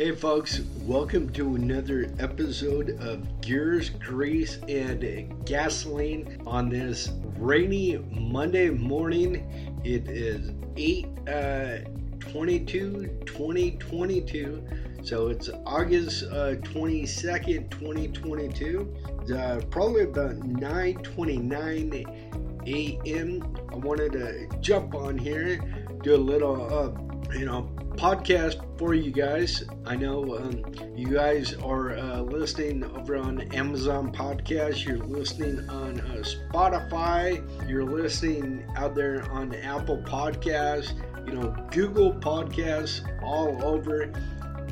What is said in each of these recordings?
Hey, folks, welcome to another episode of Gears, Grease, and Gasoline on this rainy Monday morning. It is 8 uh, 22 2022. So it's August uh, 22nd, 2022. Uh, probably about 9:29 a.m. I wanted to jump on here, do a little, uh, you know, podcast for you guys. I know um, you guys are uh, listening over on Amazon Podcast. You're listening on uh, Spotify. You're listening out there on Apple Podcasts. You know, Google Podcasts, all over,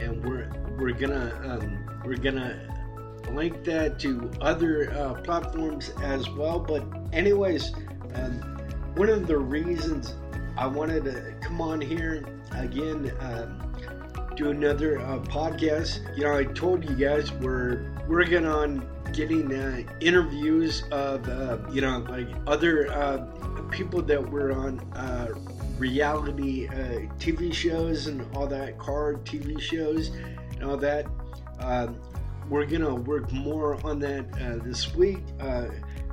and we're we're gonna um, we're gonna link that to other uh, platforms as well. But anyways, um, one of the reasons I wanted to come on here again, um, do another uh, podcast. You know, I told you guys we're working on getting uh, interviews of uh, you know like other uh, people that were on uh, reality uh, TV shows and all that, car TV shows and all that. Um, we're gonna work more on that this week.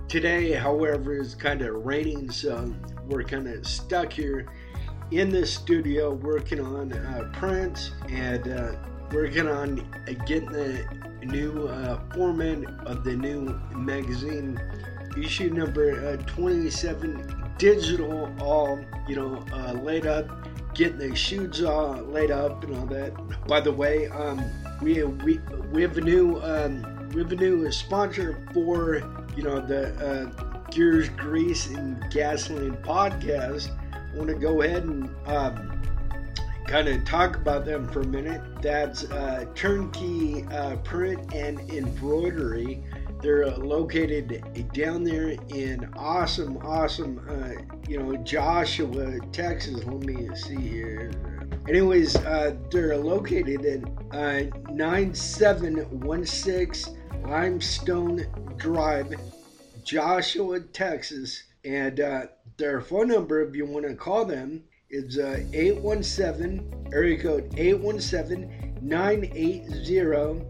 today, however, is kind of raining, so we're kind of stuck here in the studio working on uh, prints and uh, working on uh, getting the new uh, format of the new magazine issue number uh, 27 digital all you know uh, laid up getting the shoes all laid up and all that. By the way um, we, we, we have a new um, we have a new sponsor for you know the gears grease and gasoline podcast I want to go ahead and um, kind of talk about them for a minute. That's uh, Turnkey uh, Print and Embroidery. They're uh, located down there in awesome, awesome, uh, you know, Joshua, Texas. Let me see here. Anyways, uh, they're located at uh, 9716 Limestone Drive, Joshua, Texas. And their phone number, if you want to call them, is uh, 817, area code 817 980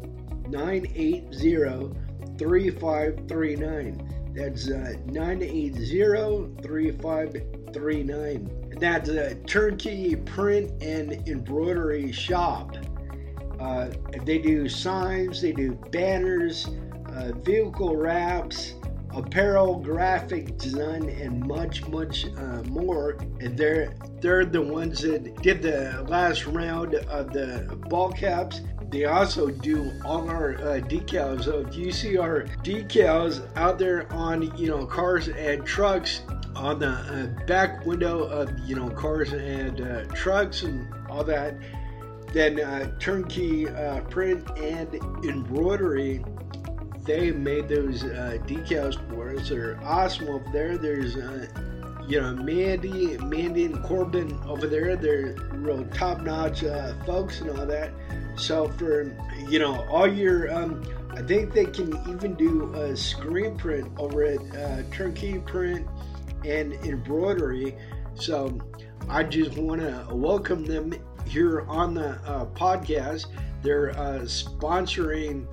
980 3539. That's uh, 980 3539. That's a turnkey print and embroidery shop. Uh, they do signs, they do banners, uh, vehicle wraps, apparel, graphic design, and much, much uh, more. And they're they're the ones that did the last round of the ball caps. They also do all our uh, decals. So if you see our decals out there on you know cars and trucks on the uh, back window of you know cars and uh, trucks and all that, then uh, turnkey uh, print and embroidery they made those uh, decals for us. They're awesome over there. There's, uh, you know, Mandy, Mandy and Corbin over there. They're real top-notch uh, folks and all that. So for you know all your, um, I think they can even do a screen print over at uh, Turnkey Print and Embroidery. So I just want to welcome them here on the uh, podcast. They're uh, sponsoring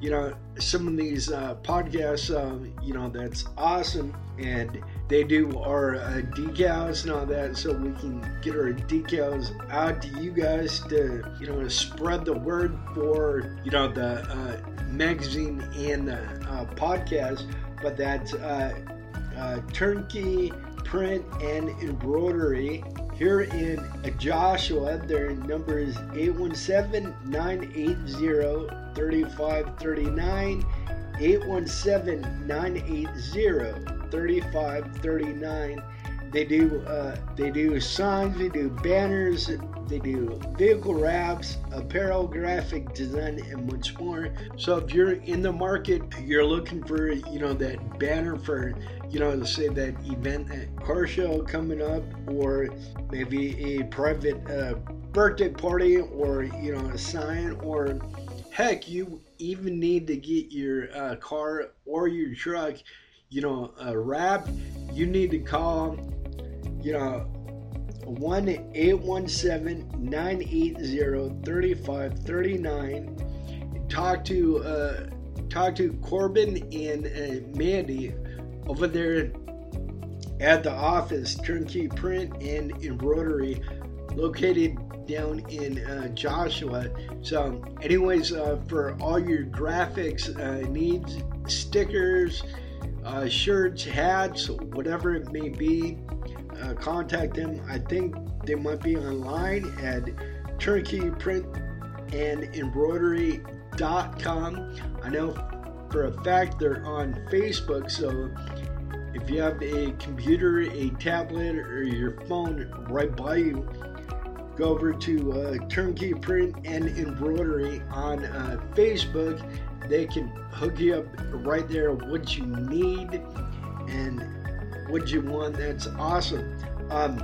you know, some of these uh, podcasts, uh, you know, that's awesome. And they do our uh, decals and all that so we can get our decals out to you guys to, you know, spread the word for, you know, the uh, magazine and the uh, podcast. But that's uh, turnkey print and embroidery here in Joshua. Their number is 817 980 3539 817 980 3539 they do uh, they do signs they do banners they do vehicle wraps apparel graphic design and much more so if you're in the market you're looking for you know that banner for you know to say that event that car show coming up or maybe a private uh, birthday party or you know a sign or Heck, you even need to get your uh, car or your truck, you know, uh, wrapped. You need to call, you know, 1 817 980 3539. Talk to uh, talk to Corbin and uh, Mandy over there at the office, Turnkey Print and Embroidery, located down in uh, Joshua. So, anyways, uh, for all your graphics uh, needs, stickers, uh, shirts, hats, whatever it may be, uh, contact them. I think they might be online at Turnkey Print and Embroidery.com. I know for a fact they're on Facebook, so if you have a computer, a tablet, or your phone right by you, go over to uh, Turnkey Print and Embroidery on uh, Facebook. They can hook you up right there what you need and what you want. That's awesome. Um,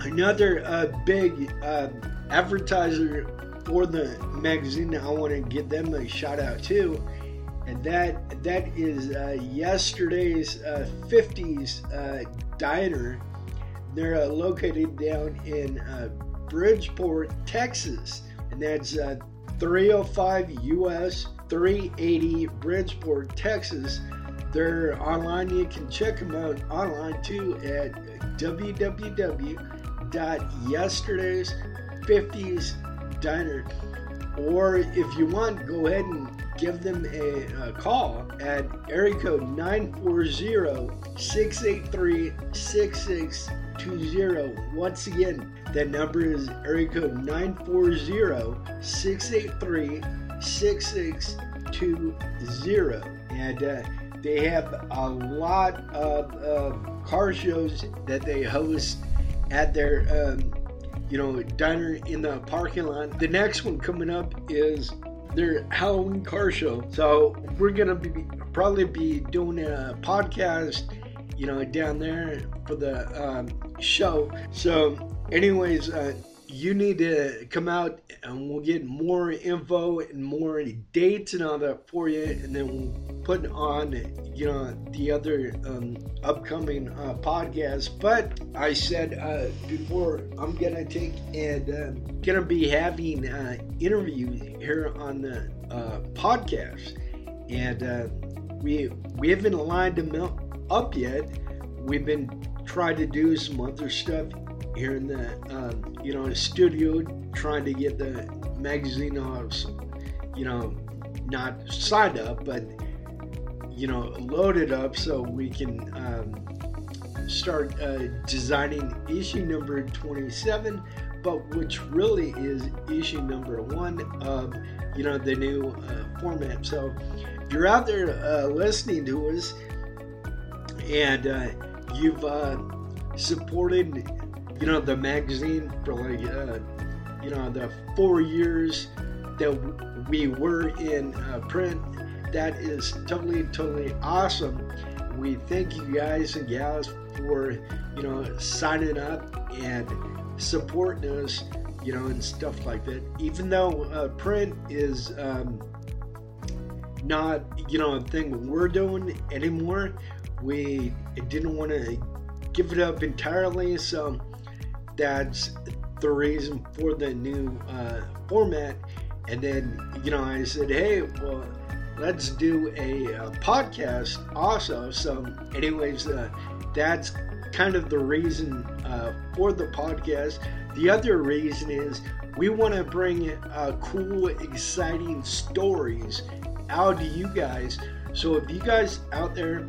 another uh, big uh, advertiser for the magazine, I want to give them a shout out too and that that is uh, yesterday's uh, 50s uh, diner. They're uh, located down in uh, Bridgeport, Texas, and that's uh, 305 US 380 Bridgeport, Texas. They're online. You can check them out online too at www.yesterdays50sdiner. Or if you want, go ahead and give them a, a call at area code 940-683-6620. Once again, that number is area code 940-683-6620. And uh, they have a lot of, of car shows that they host at their um, you know diner in the parking lot. The next one coming up is their Halloween car show. So we're gonna be probably be doing a podcast, you know, down there for the um, show. So, anyways, uh, you need to come out and we'll get more info and more dates and all that for you and then we'll put on you know the other um, upcoming uh, podcasts but i said uh, before i'm gonna take and uh, gonna be having uh, interviews here on the uh, podcast. And uh, we we haven't lined them up yet. We've been trying to do some other stuff here in the um, you know studio trying to get the magazine off you know not signed up but you know loaded up so we can um, start uh, designing issue number 27 but which really is issue number one of you know the new uh, format. So if you're out there uh, listening to us and uh, you've uh, supported you know, the magazine for like, uh, you know, the four years that we were in uh, print. That is totally, totally awesome. We thank you guys and gals for, you know, signing up and supporting us, you know, and stuff like that. Even though uh, print is um, not, you know, a thing we're doing anymore, we didn't want to give it up entirely. So, that's the reason for the new uh, format. And then, you know, I said, hey, well, let's do a, a podcast also. So, anyways, uh, that's kind of the reason uh, for the podcast. The other reason is we want to bring uh, cool, exciting stories out to you guys. So, if you guys out there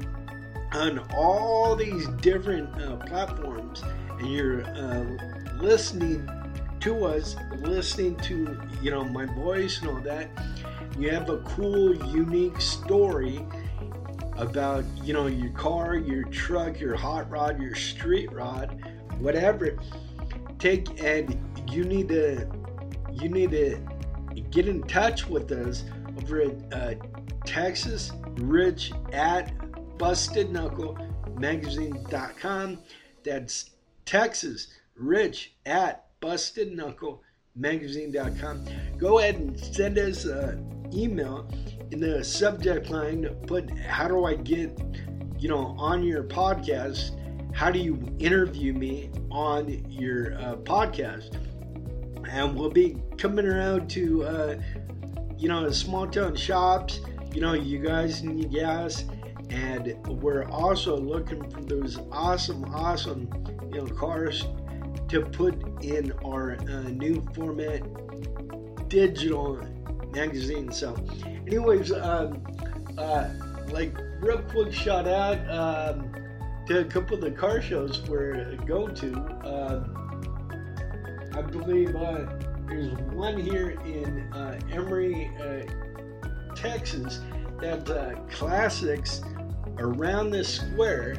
on all these different uh, platforms and you're uh, listening to us, listening to you know my voice and all that, you have a cool, unique story about you know your car, your truck, your hot rod, your street rod, whatever. Take and you need to you need to get in touch with us over at uh, Texas Rich at Busted Knuckle Magazine.com. That's Texas Rich at bustedknucklemagazine.com. Go ahead and send us an email in the subject line. Put how do I get you know on your podcast, how do you interview me on your uh, podcast? And we'll be coming around to, uh, you know, small town shops. You know, you guys need gas. And we're also looking for those awesome, awesome, you know, cars to put in our uh, new format digital magazine. So, anyways, um, uh, like real quick shout out um, to a couple of the car shows we're going to. Um, I believe uh, there's one here in uh, Emory, uh, Texas, that uh, classics around the square.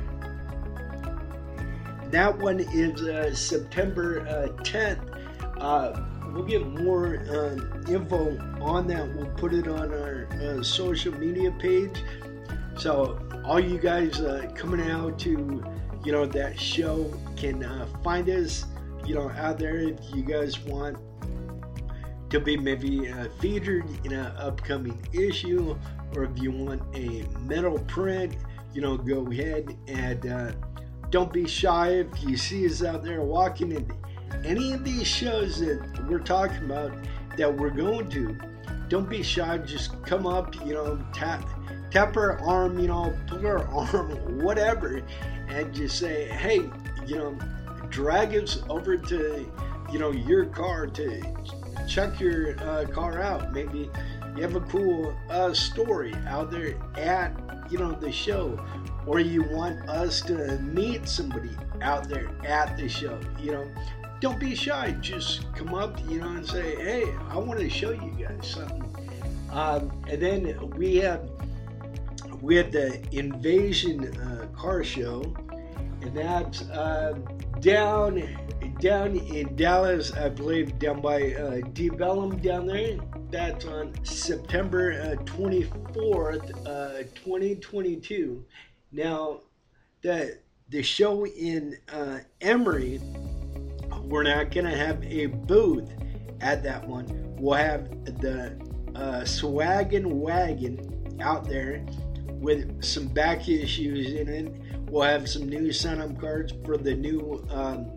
That one is uh, September 10th. we'll get more info on that. We'll put it on our social media page. So all you guys uh, coming out to, you know, that show can uh, find us, you know, out there if you guys want to be maybe uh, featured in an upcoming issue, or if you want a metal print, you know, go ahead and uh, don't be shy if you see us out there walking in any of these shows that we're talking about that we're going to. Don't be shy. Just come up, you know, tap tap her arm, you know, pull her arm, whatever, and just say, hey, you know, drag us over to, you know, your car to check your uh, car out. Maybe you have a cool uh, story out there at, you know, the show, or you want us to meet somebody out there at the show, you know. Don't be shy. Just come up, you know, and say, "Hey, I want to show you guys something." Um, and then we have we had the Invasion uh, car show, and that's uh, down down in Dallas, I believe, down by uh, down there. That's on September uh, 24th, uh, 2022. Now, the the show in uh, Emory, we're not gonna have a booth at that one. We'll have the uh, and Wagon out there with some back issues in it. We'll have some new sign-up cards for the new um,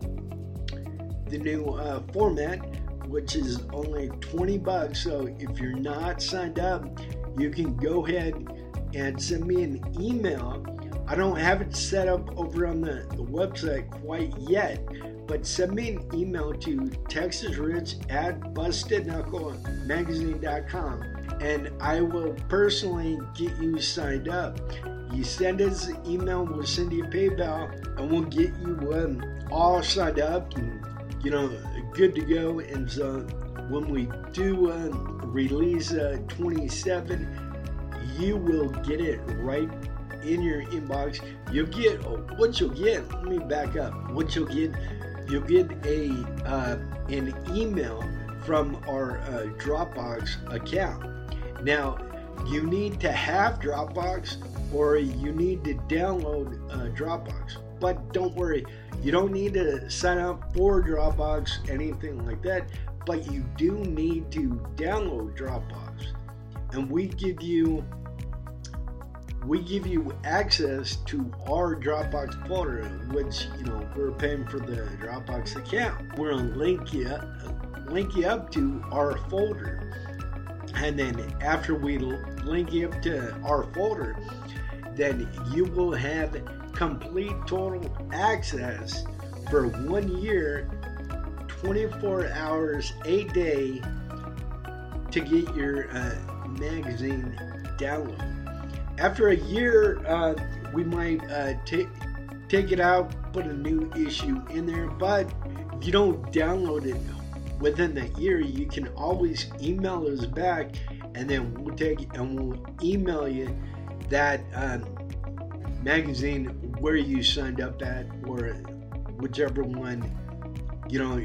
the new uh, format, which is only 20 bucks. So if you're not signed up, you can go ahead and send me an email. I don't have it set up over on the, the website quite yet, but send me an email to texasrich at bustedknucklemagazine.com and I will personally get you signed up. You send us an email, we'll send you a PayPal, and we'll get you um, all signed up and you know good to go. And so when we do um, release uh, 27, you will get it right in your inbox. You'll get what you'll get. Let me back up. What you'll get, you'll get a uh, an email from our uh, Dropbox account now, you need to have Dropbox or you need to download uh, Dropbox. But don't worry, you don't need to sign up for Dropbox, anything like that. But you do need to download Dropbox. And we give you we give you access to our Dropbox folder, which you know we're paying for the Dropbox account. We're gonna link you link you up to our folder and then after we link you up to our folder, then you will have complete total access for one year, 24 hours a day to get your uh, magazine download. After a year, uh, we might uh, take take it out, put a new issue in there, but if you don't download it within that year, you can always email us back, and then we'll take and we'll email you that um, magazine where you signed up at, or whichever one you know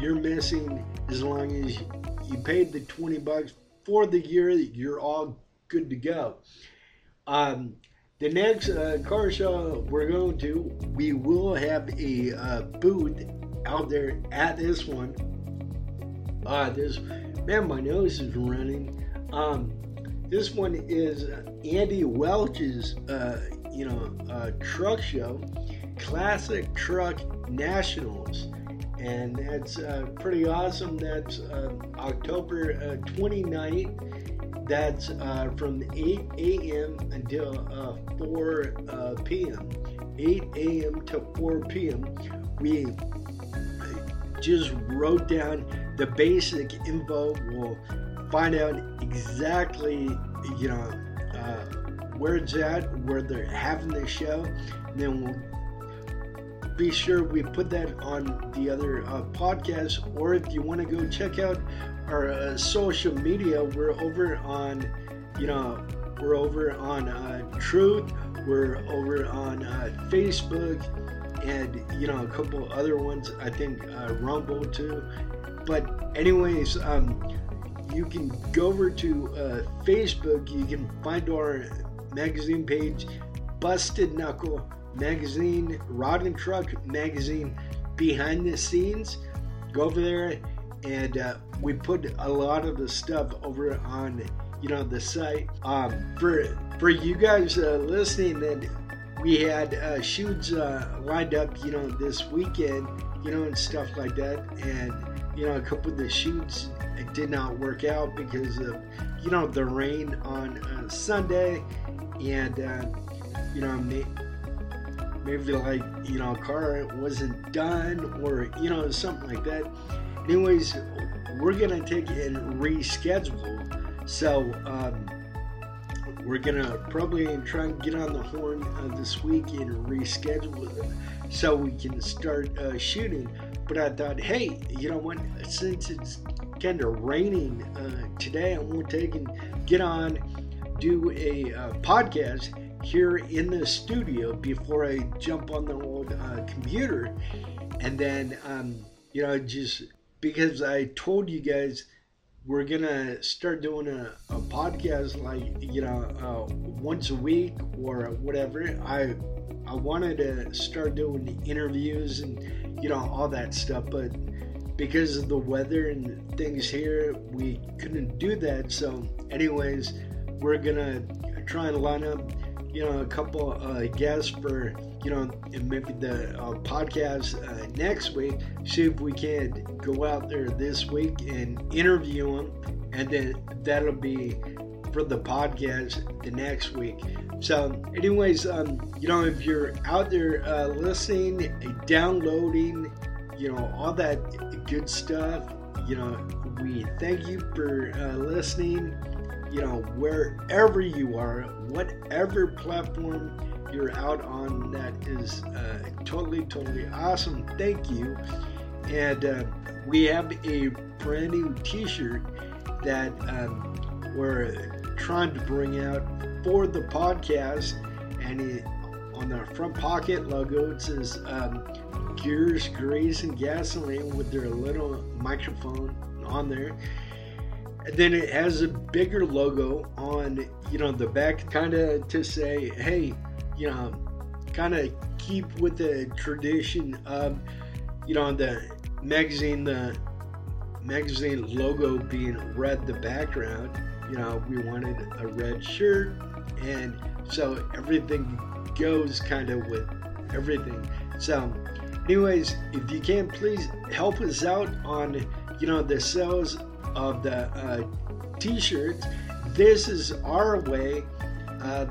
you're missing. As long as you paid the twenty bucks for the year, you're all good to go. Um, the next uh, car show we're going to, we will have a uh, booth out there at this one Ah, this man, my nose is running. Um, this one is Andy Welch's, uh, you know, truck show, Classic Truck Nationals. And that's uh, pretty awesome. That's uh, October uh, 29th. That's uh, from 8 a.m. until uh, 4 uh, p.m. 8 a.m. to 4 p.m. We just wrote down the basic info. We'll find out exactly, you know, where it's at, where they're having the show, then we'll be sure we put that on the other uh, podcasts. Or if you want to go check out our uh, social media, we're over on, you know, we're over on uh, Truth, we're over on uh, Facebook, and you know a couple other ones. I think uh, Rumble too. But anyways, um, you can go over to uh, Facebook. You can find our magazine page, Busted Knuckle Magazine, Rod and Truck Magazine, behind the scenes. Go over there, and uh, we put a lot of the stuff over on you know the site. Um, for for you guys uh, listening, and we had uh, shoots uh, lined up, you know, this weekend, you know, and stuff like that, and you know, a couple of the shoots it did not work out because of you know the rain on uh, Sunday, and uh, you know may, maybe like you know car wasn't done or you know something like that. Anyways, we're gonna take and reschedule. So um, we're gonna probably try and get on the horn uh, this week and reschedule so we can start uh, shooting. But I thought, hey, you know what? Since it's kind of raining uh, today, I want to take and get on, do a uh, podcast here in the studio before I jump on the old uh, computer. And then, um, you know, just because I told you guys we're gonna start doing a, a podcast like you know uh, once a week or whatever. I I wanted to start doing interviews and you know all that stuff, but because of the weather and things here, we couldn't do that. So, anyways, we're gonna try and line up, you know, a couple uh, guests for, you know, maybe the uh, podcast uh, next week. See if we can go out there this week and interview them, and then that'll be for the podcast the next week. So, anyways, um, you know, if you're out there uh, listening, downloading, you know, all that good stuff. You know, we thank you for uh, listening. You know, wherever you are, whatever platform you're out on, that is uh, totally, totally awesome. Thank you. And uh, we have a brand new t shirt that um, we're trying to bring out for the podcast. And it, on the front pocket logo, it says, um, Gears, Grease, and Gasoline with their little microphone on there. And then it has a bigger logo on, you know, the back, kind of to say, hey, you know, kind of keep with the tradition of, you know, the magazine, the magazine logo being red, the background. You know, we wanted a red shirt, and so everything goes kind of with everything. So anyways, if you can, please help us out on, you know, the sales of the uh, t-shirts. This is our way of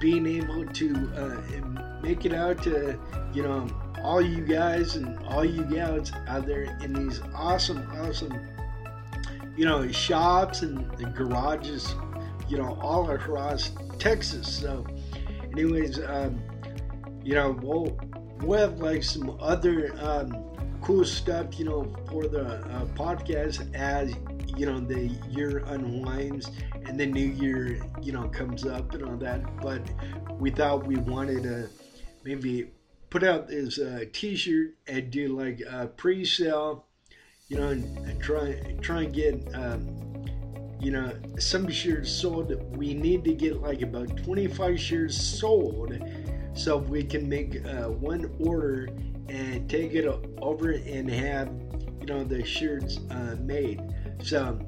being able to uh, make it out to, you know, all you guys and all you gals out there in these awesome, awesome, you know, shops and the garages, you know, all across Texas. So, anyways, um, you know, we'll we'll have like some other um, cool stuff, you know, for the uh, podcast as you know the year unwinds and the new year, you know, comes up and all that. But we thought we wanted to maybe put out this uh, T-shirt and do like a pre-sale, you know, and, and try try and get. Um, you know, some shirts sold. We need to get like about 25 shares sold so we can make uh, one order and take it over and have you know the shirts uh, made so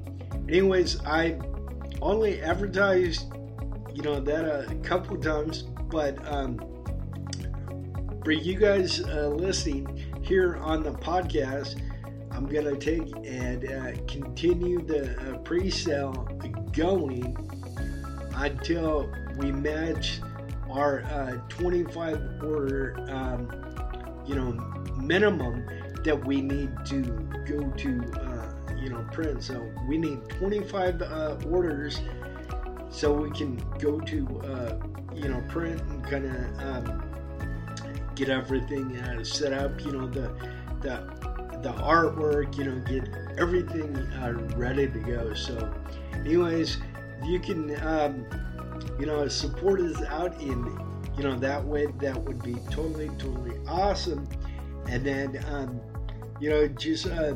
anyways i only advertised you know that a couple times but um, for you guys uh, listening here on the podcast, I'm gonna take and uh, continue the uh, pre-sale going until we match our uh, 25 order, um, you know, minimum that we need to go to, uh, you know, print. So we need 25 uh, orders so we can go to, uh, you know, print and kind of um, get everything set up. You know, the the the artwork. You know, get everything uh, ready to go. So, anyways, you can um, you know support us out in you know that way. That would be totally totally awesome. And then um, you know just uh,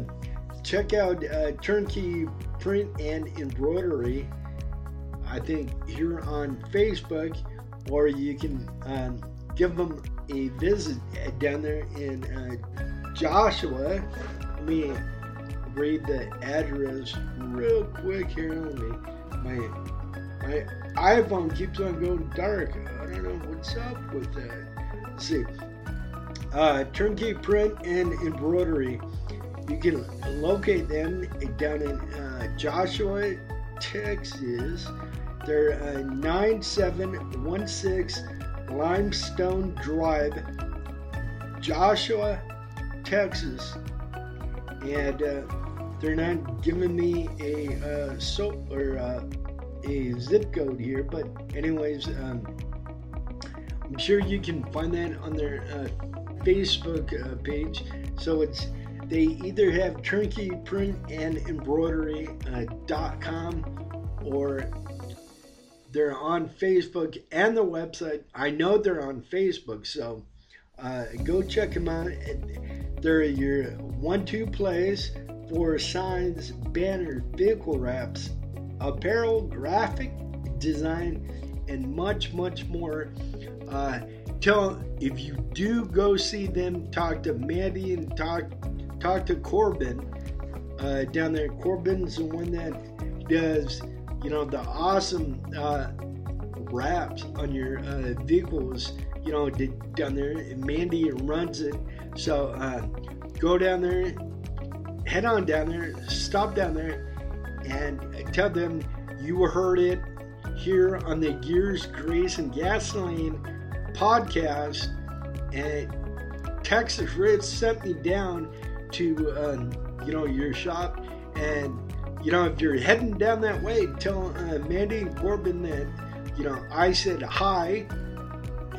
check out uh, Turnkey Print and Embroidery. I think here on Facebook, or you can um, give them a visit down there in uh, Joshua. Let me read the address real quick here. Let me my my iPhone keeps on going dark. I don't know what's up with that. Let's see. Uh, turnkey print and embroidery. You can locate them down in uh, Joshua, Texas. They're uh, 9716 Limestone Drive, Joshua, Texas. And uh, they're not giving me a uh, so or uh, a zip code here, but anyways, um, I'm sure you can find that on their uh, Facebook uh, page. So it's they either have turnkey print and embroidery.com uh, or they're on Facebook and the website. I know they're on Facebook, so uh, go check them out. They're your one-two plays for signs, banners, vehicle wraps, apparel, graphic design, and much, much more. Uh, tell if you do go see them, talk to Mandy and talk talk to Corbin uh, down there. Corbin's the one that does you know the awesome uh, wraps on your uh, vehicles you know down there and mandy runs it so uh, go down there head on down there stop down there and tell them you heard it here on the gears grease and gasoline podcast. And texas red sent me down to um, you know your shop. And you know, if you're heading down that way, tell uh, Mandy and Corbin that, you know, I said hi,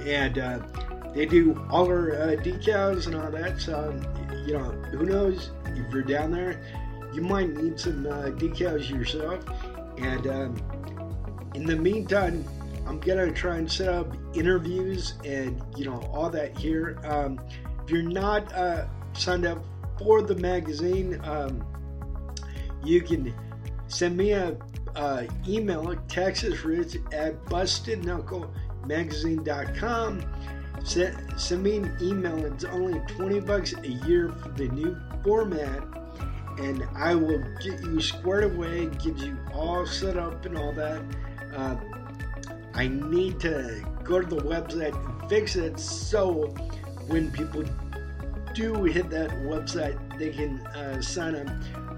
and uh, they do all our uh, decals and all that. So, you know, who knows if you're down there, you might need some uh, decals yourself. And um, in the meantime, I'm gonna try and set up interviews and you know all that here. Um, if you're not uh, signed up for the magazine. Um, you can send me a uh, email at texasrich at bustedknucklemagazine.com. Send, send me an email. It's only 20 bucks a year for the new format, and I will get you squared away, get you all set up and all that. Uh, I need to go to the website and fix it so when people do hit that website, they can uh, sign up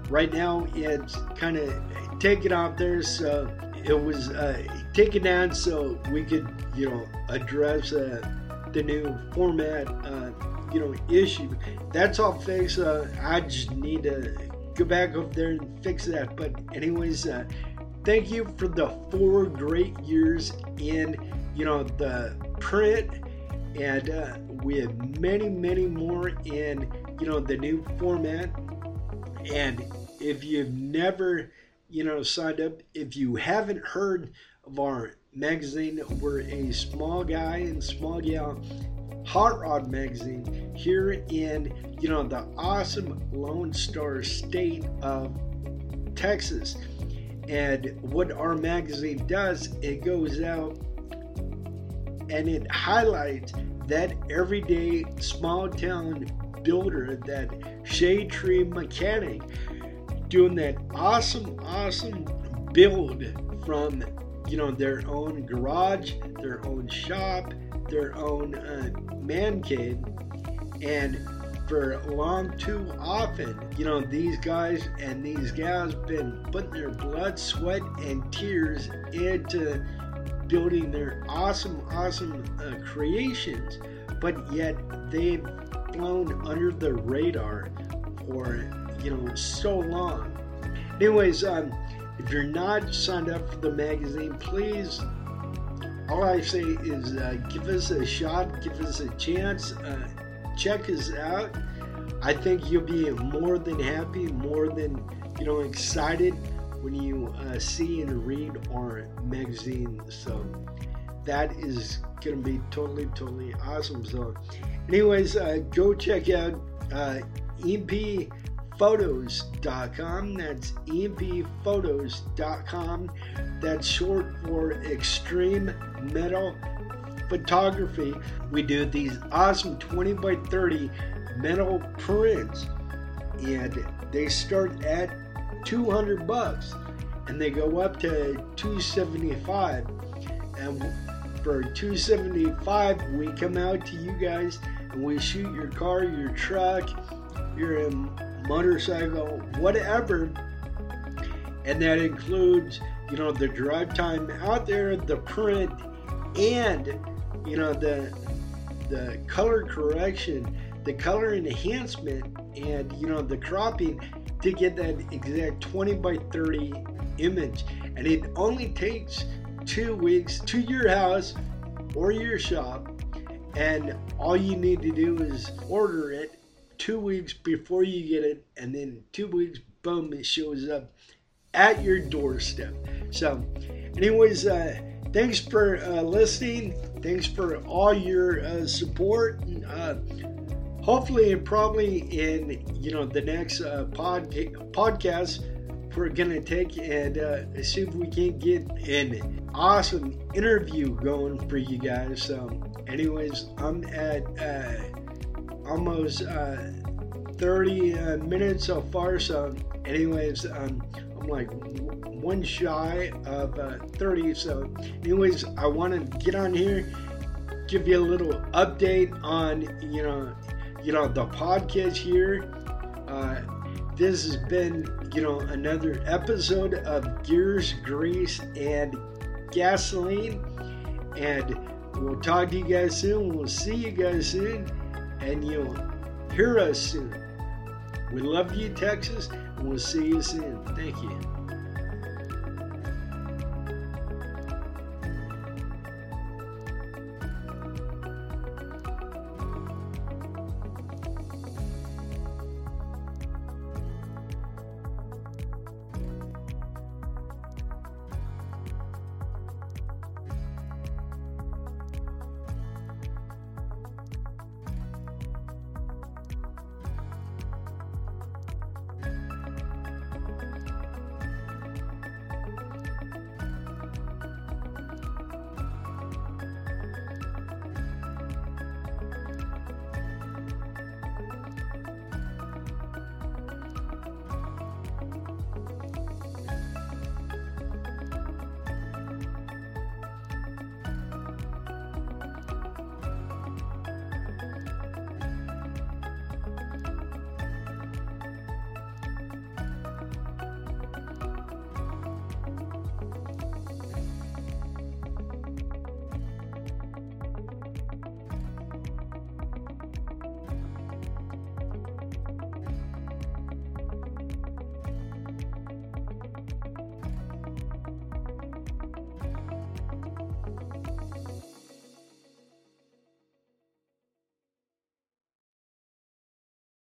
right now it's kind of taken off there so it was uh, taken down so we could you know address uh, the new format uh, you know issue. That's all fixed uh, i just need to go back up there and fix that. But anyways uh, thank you for the four great years in you know the print. And uh, we have many many more in you know the new format. And if you've never, you know, signed up, if you haven't heard of our magazine, we're a small guy and small gal hot rod magazine here in, you know, the awesome Lone Star state of Texas. And what our magazine does, it goes out and it highlights that everyday small town builder, that shade tree mechanic doing that awesome, awesome build from you know, their own garage, their own shop, their own uh, man cave. And for long too often, you know, these guys and these gals been putting their blood, sweat, and tears into building their awesome, awesome uh, creations, but yet they've flown under the radar for, you know, so long. Anyways, um, if you're not signed up for the magazine, please all I say is uh, give us a shot, give us a chance, uh, check us out. I think you'll be more than happy, more than you know excited when you uh, see and read our magazine. So that is gonna be totally, totally awesome. So, anyways, uh, go check out uh, empphotos.com. That's empphotos.com. That's short for Extreme Metal Photography. We do these awesome 20 by 30 metal prints, and they start at 200 bucks and they go up to 275 and for 275 we come out to you guys and we shoot your car your truck your um, motorcycle whatever. And that includes you know the drive time out there the print and you know the the color correction the color enhancement and you know the cropping to get that exact 20 by 30 image. And it only takes two weeks to your house or your shop and all you need to do is order it two weeks before you get it and then two weeks boom it shows up at your doorstep. So anyways uh, thanks for uh, listening. Thanks for all your uh, support uh, hopefully and probably in you know the next uh, pod, podcast we're gonna take and uh, see if we can get an awesome interview going for you guys. So anyways i'm at uh, almost uh, 30 uh, minutes so far so anyways um, i'm like one shy of uh, 30 so anyways i want to get on here give you a little update on you know you know, the podcast here. Uh, this has been, you know, another episode of Gears, Grease, and Gasoline. And we'll talk to you guys soon. We'll see you guys soon. And you'll hear us soon. We love you, Texas, and we'll see you soon. Thank you.